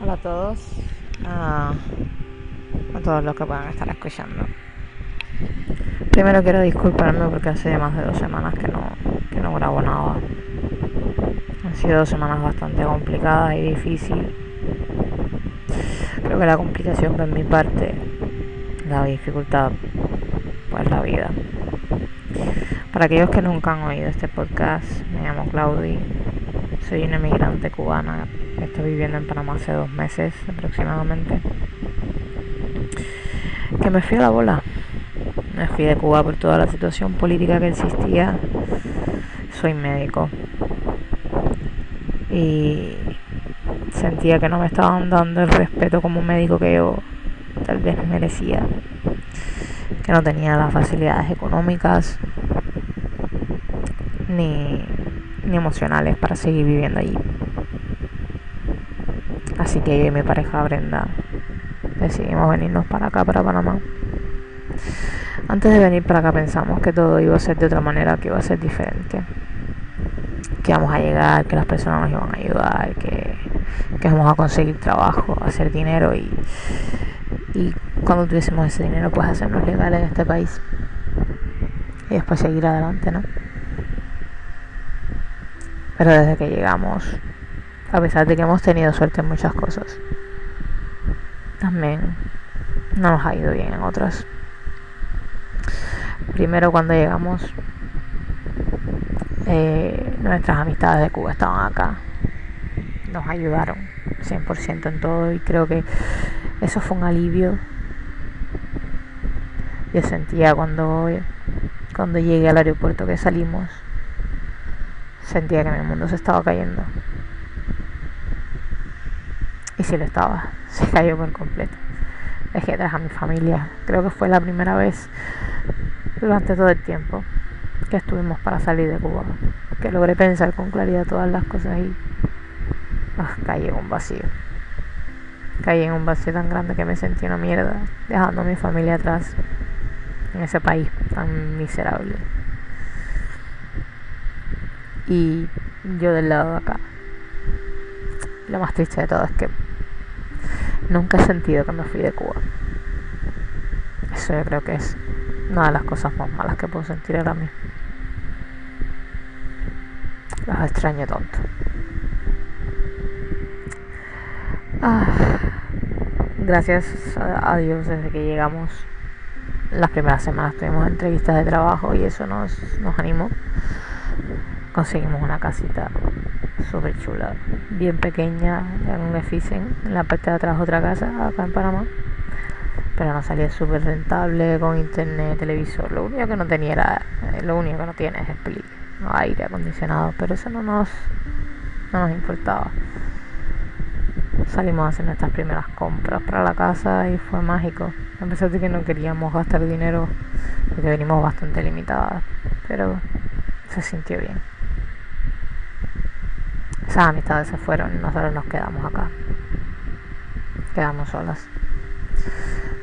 Hola a todos, a, todos los que puedan estar escuchando. Primero quiero disculparme porque hace más de dos semanas que no, que no grabo nada. Han sido dos semanas bastante complicadas y difíciles. Creo que la complicación por mi parte, la dificultad, pues la vida. Para aquellos que nunca han oído este podcast, me llamo Claudi, soy una emigrante cubana estoy viviendo en Panamá hace dos meses aproximadamente. Que me fui a la bola. Me fui de Cuba por toda la situación política que existía. Soy médico. Y sentía que no me estaban dando el respeto como médico que yo tal vez merecía. Que no tenía las facilidades económicas ni, ni emocionales para seguir viviendo allí. Así que yo y mi pareja Brenda decidimos venirnos para acá, para Panamá. Antes de venir para acá pensamos que todo iba a ser de otra manera, que iba a ser diferente. Que íbamos a llegar, que las personas nos iban a ayudar, que, que vamos a conseguir trabajo, hacer dinero y, y cuando tuviésemos ese dinero pues hacernos legales en este país. Y después seguir adelante, ¿no? Pero desde que llegamos, a pesar de que hemos tenido suerte en muchas cosas, también no nos ha ido bien en otras. Primero cuando llegamos, eh, nuestras amistades de Cuba estaban acá, nos ayudaron 100% en todo y creo que eso fue un alivio. Yo sentía cuando, cuando llegué al aeropuerto que salimos, sentía que mi mundo se estaba cayendo. Y si lo estaba, se cayó por completo. Dejé atrás a mi familia. Creo que fue la primera vez durante todo el tiempo que estuvimos para salir de Cuba. Que logré pensar con claridad todas las cosas y ah, caí en un vacío. Caí en un vacío tan grande que me sentí una mierda, dejando a mi familia atrás en ese país tan miserable. Y yo del lado de acá. Lo más triste de todo es que nunca he sentido que me fui de Cuba. Eso yo creo que es una de las cosas más malas que puedo sentir ahora mismo. Los extraño tonto. Ah, gracias a Dios desde que llegamos. Las primeras semanas tuvimos entrevistas de trabajo y eso nos, nos animó. Conseguimos una casita súper chula, bien pequeña, en un Eficen, en la parte de atrás otra casa, acá en Panamá. Pero nos salía súper rentable con internet, televisor. Lo único que no tenía era, eh, lo único que no tiene es split, no aire acondicionado, pero eso no nos, no nos importaba. Salimos a hacer nuestras primeras compras para la casa y fue mágico. A pesar de que no queríamos gastar dinero, porque venimos bastante limitadas, pero se sintió bien. Esas amistades se fueron y nosotros nos quedamos acá. Quedamos solas.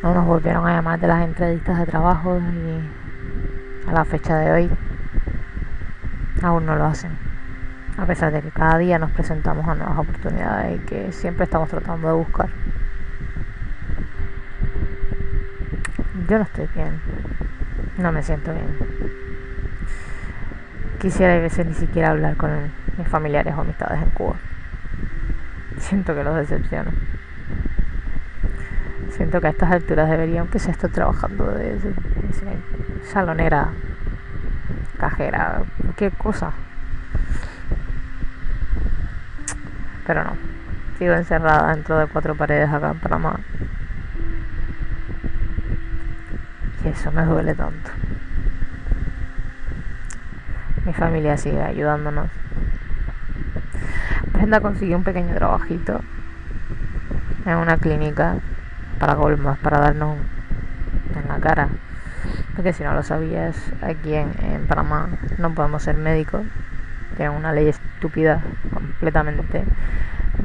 No nos volvieron a llamar de las entrevistas de trabajo y a la fecha de hoy aún no lo hacen. A pesar de que cada día nos presentamos a nuevas oportunidades y que siempre estamos tratando de buscar. Yo no estoy bien. No me siento bien. Quisiera a veces ni siquiera hablar con mis familiares o amistades en Cuba. Siento que los decepciono. Siento que a estas alturas debería, aunque sea estar trabajando de salonera, cajera, cualquier cosa. Pero no. Sigo encerrada dentro de cuatro paredes acá en Panamá. Y eso me duele tanto. Mi familia sigue ayudándonos. Brenda consiguió un pequeño trabajito en una clínica para colmas, para darnos en la cara. Porque si no lo sabías, aquí en, Panamá no podemos ser médicos. Tienen una ley estúpida completamente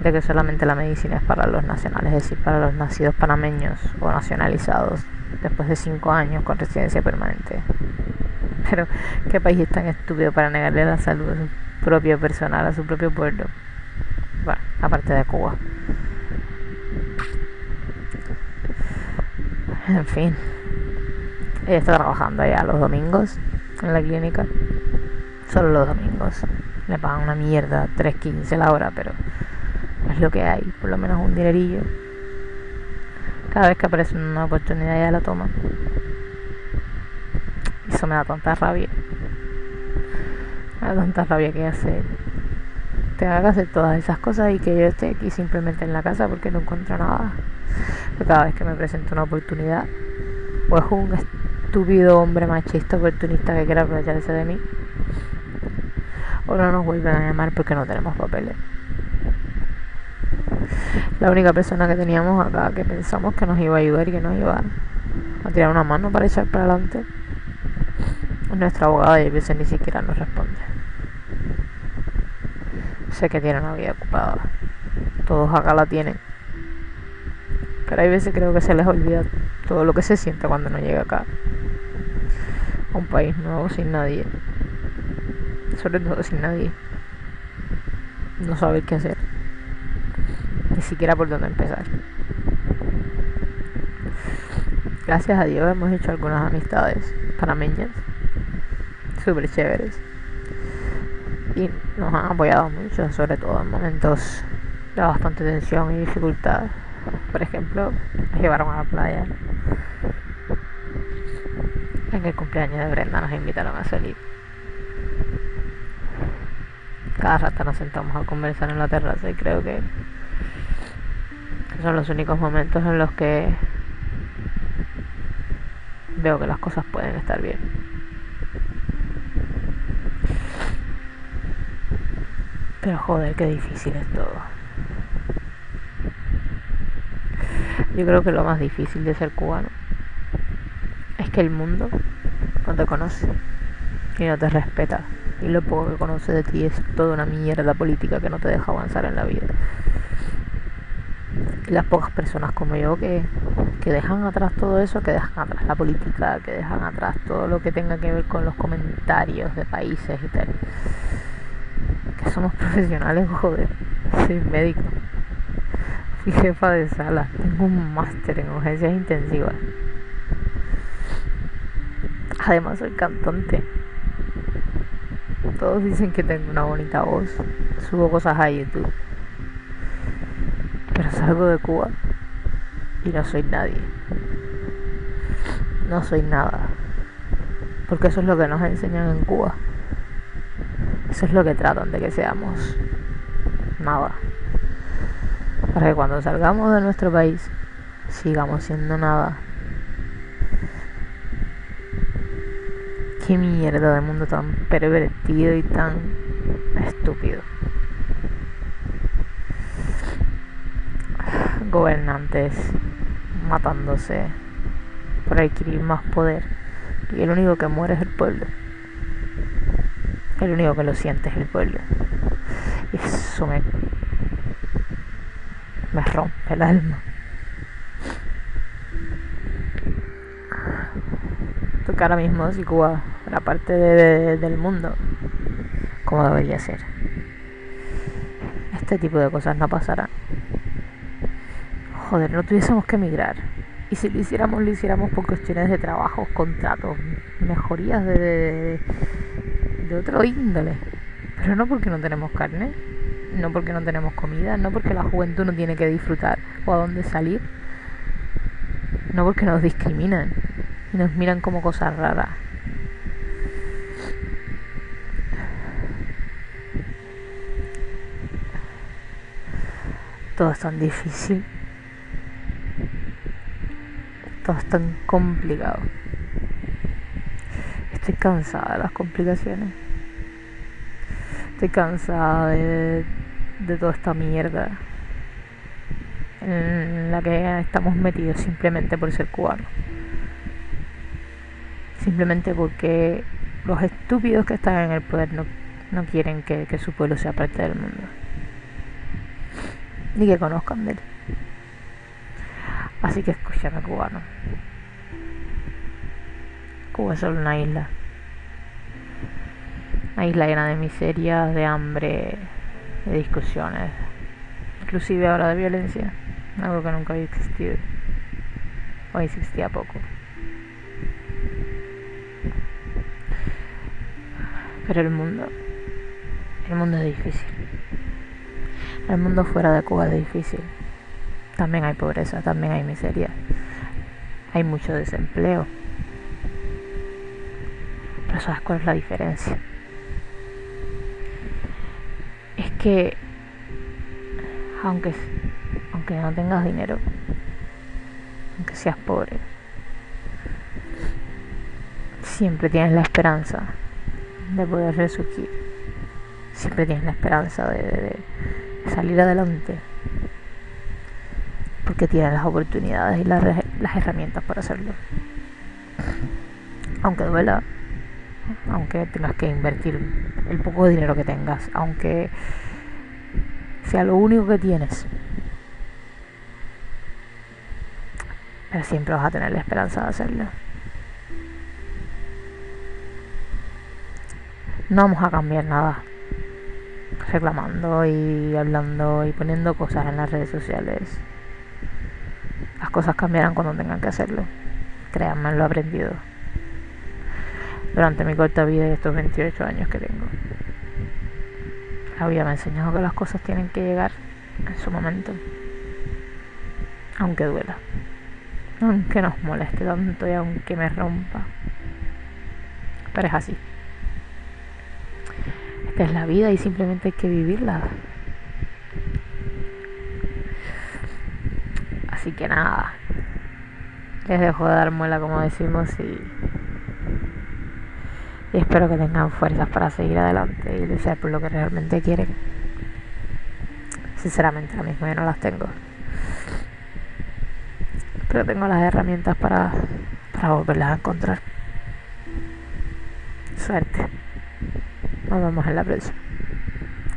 de que solamente la medicina es para los nacionales, es decir, para los nacidos panameños o nacionalizados después de cinco años con residencia permanente. Pero, ¿qué país es tan estúpido para negarle la salud a su propio personal, a su propio pueblo? Aparte de Cuba. En fin, ella está trabajando allá los domingos en la clínica, solo los domingos. Le pagan una mierda, 3.15 la hora, pero es lo que hay, por lo menos un dinerillo. Cada vez que aparece una oportunidad ella la toma. Eso me da tanta rabia. Me da tanta rabia que hace que hacer todas esas cosas y que yo esté aquí simplemente en la casa porque no encuentro nada. cada vez que me presenta una oportunidad, o es un estúpido hombre machista oportunista que quiera aprovecharse de mí, o no nos vuelven a llamar porque no tenemos papeles. La única persona que teníamos acá que pensamos que nos iba a ayudar y que nos iba a tirar una mano para echar para adelante es nuestra abogada y a veces ni siquiera nos responde. Sé que tiene una vida ocupada. Todos acá la tienen. Pero hay veces creo que se les olvida todo lo que se siente cuando no llega acá. A un país nuevo sin nadie. Sobre todo sin nadie. No saber qué hacer. Ni siquiera por dónde empezar. Gracias a Dios hemos hecho algunas amistades panameñas. Súper chéveres y nos han apoyado mucho, sobre todo en momentos de bastante tensión y dificultad. Por ejemplo, nos llevaron a la playa. En el cumpleaños de Brenda nos invitaron a salir. Cada rato nos sentamos a conversar en la terraza y creo que son los únicos momentos en los que veo que las cosas pueden estar bien. Pero joder, qué difícil es todo. Yo creo que lo más difícil de ser cubano es que el mundo no te conoce y no te respeta. Y lo poco que conoce de ti es toda una mierda política que no te deja avanzar en la vida. Y las pocas personas como yo que, que dejan atrás todo eso, que dejan atrás la política, que dejan atrás todo lo que tenga que ver con los comentarios de países y tal somos profesionales, joder. Soy médico. Fui jefa de sala. Tengo un máster en urgencias intensivas. Además soy cantante. Todos dicen que tengo una bonita voz. Subo cosas a YouTube. Pero salgo de Cuba y no soy nadie. No soy nada. Porque eso es lo que nos enseñan en Cuba. Es lo que tratan de que seamos. Nada. Para que cuando salgamos de nuestro país sigamos siendo nada. Qué mierda de mundo tan pervertido y tan estúpido. Gobernantes matándose por adquirir más poder. Y el único que muere es el pueblo. El único que lo siente es el pueblo. Eso me, me rompe el alma. Porque ahora mismo si Cuba la parte del mundo como debería ser. Este tipo de cosas no pasarán. Joder, no tuviésemos que emigrar. Y si lo hiciéramos, lo hiciéramos por cuestiones de trabajo, contratos, mejorías de otro índole. Pero no porque no tenemos carne, no porque no tenemos comida, no porque la juventud no tiene que disfrutar o a dónde salir, no porque nos discriminan y nos miran como cosas raras. Todo es tan difícil. Todo es tan complicado. Estoy cansada de las complicaciones. Estoy cansada de, toda esta mierda en la que estamos metidos simplemente por ser cubanos. Simplemente porque los estúpidos que están en el poder no, no quieren que, que su pueblo sea parte del mundo. Ni que conozcan de él. Así que escúchame, cubano. Cuba es solo una isla. Una isla llena de miseria, de hambre, de discusiones, inclusive ahora de violencia, algo que nunca había existido, o existía poco. Pero el mundo, el mundo es difícil. El mundo fuera de Cuba es difícil. También hay pobreza, también hay miseria, hay mucho desempleo. Pero ¿sabes cuál es la diferencia? Es que aunque, aunque no tengas dinero, aunque seas pobre, siempre tienes la esperanza de poder resurgir. Siempre tienes la esperanza de, salir adelante. Porque tienes las oportunidades y las, las herramientas para hacerlo. Aunque duela, aunque tengas que invertir el poco dinero que tengas, aunque sea lo único que tienes. Pero siempre vas a tener la esperanza de hacerlo. No vamos a cambiar nada reclamando y hablando y poniendo cosas en las redes sociales. Las cosas cambiarán cuando tengan que hacerlo. Créanme, lo he aprendido durante mi corta vida y estos 28 años que tengo. La vida me enseñado que las cosas tienen que llegar en su momento. Aunque duela. Aunque nos moleste tanto y aunque me rompa. Pero es así. Esta es la vida y simplemente hay que vivirla. Así que nada. Les dejo de dar muela como decimos y y espero que tengan fuerzas para seguir adelante y luchar por lo que realmente quieren. Sinceramente, ahora mismo yo no las tengo. Pero tengo las herramientas para, para volverlas a encontrar. Suerte. Nos vemos en la próxima.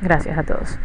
Gracias a todos.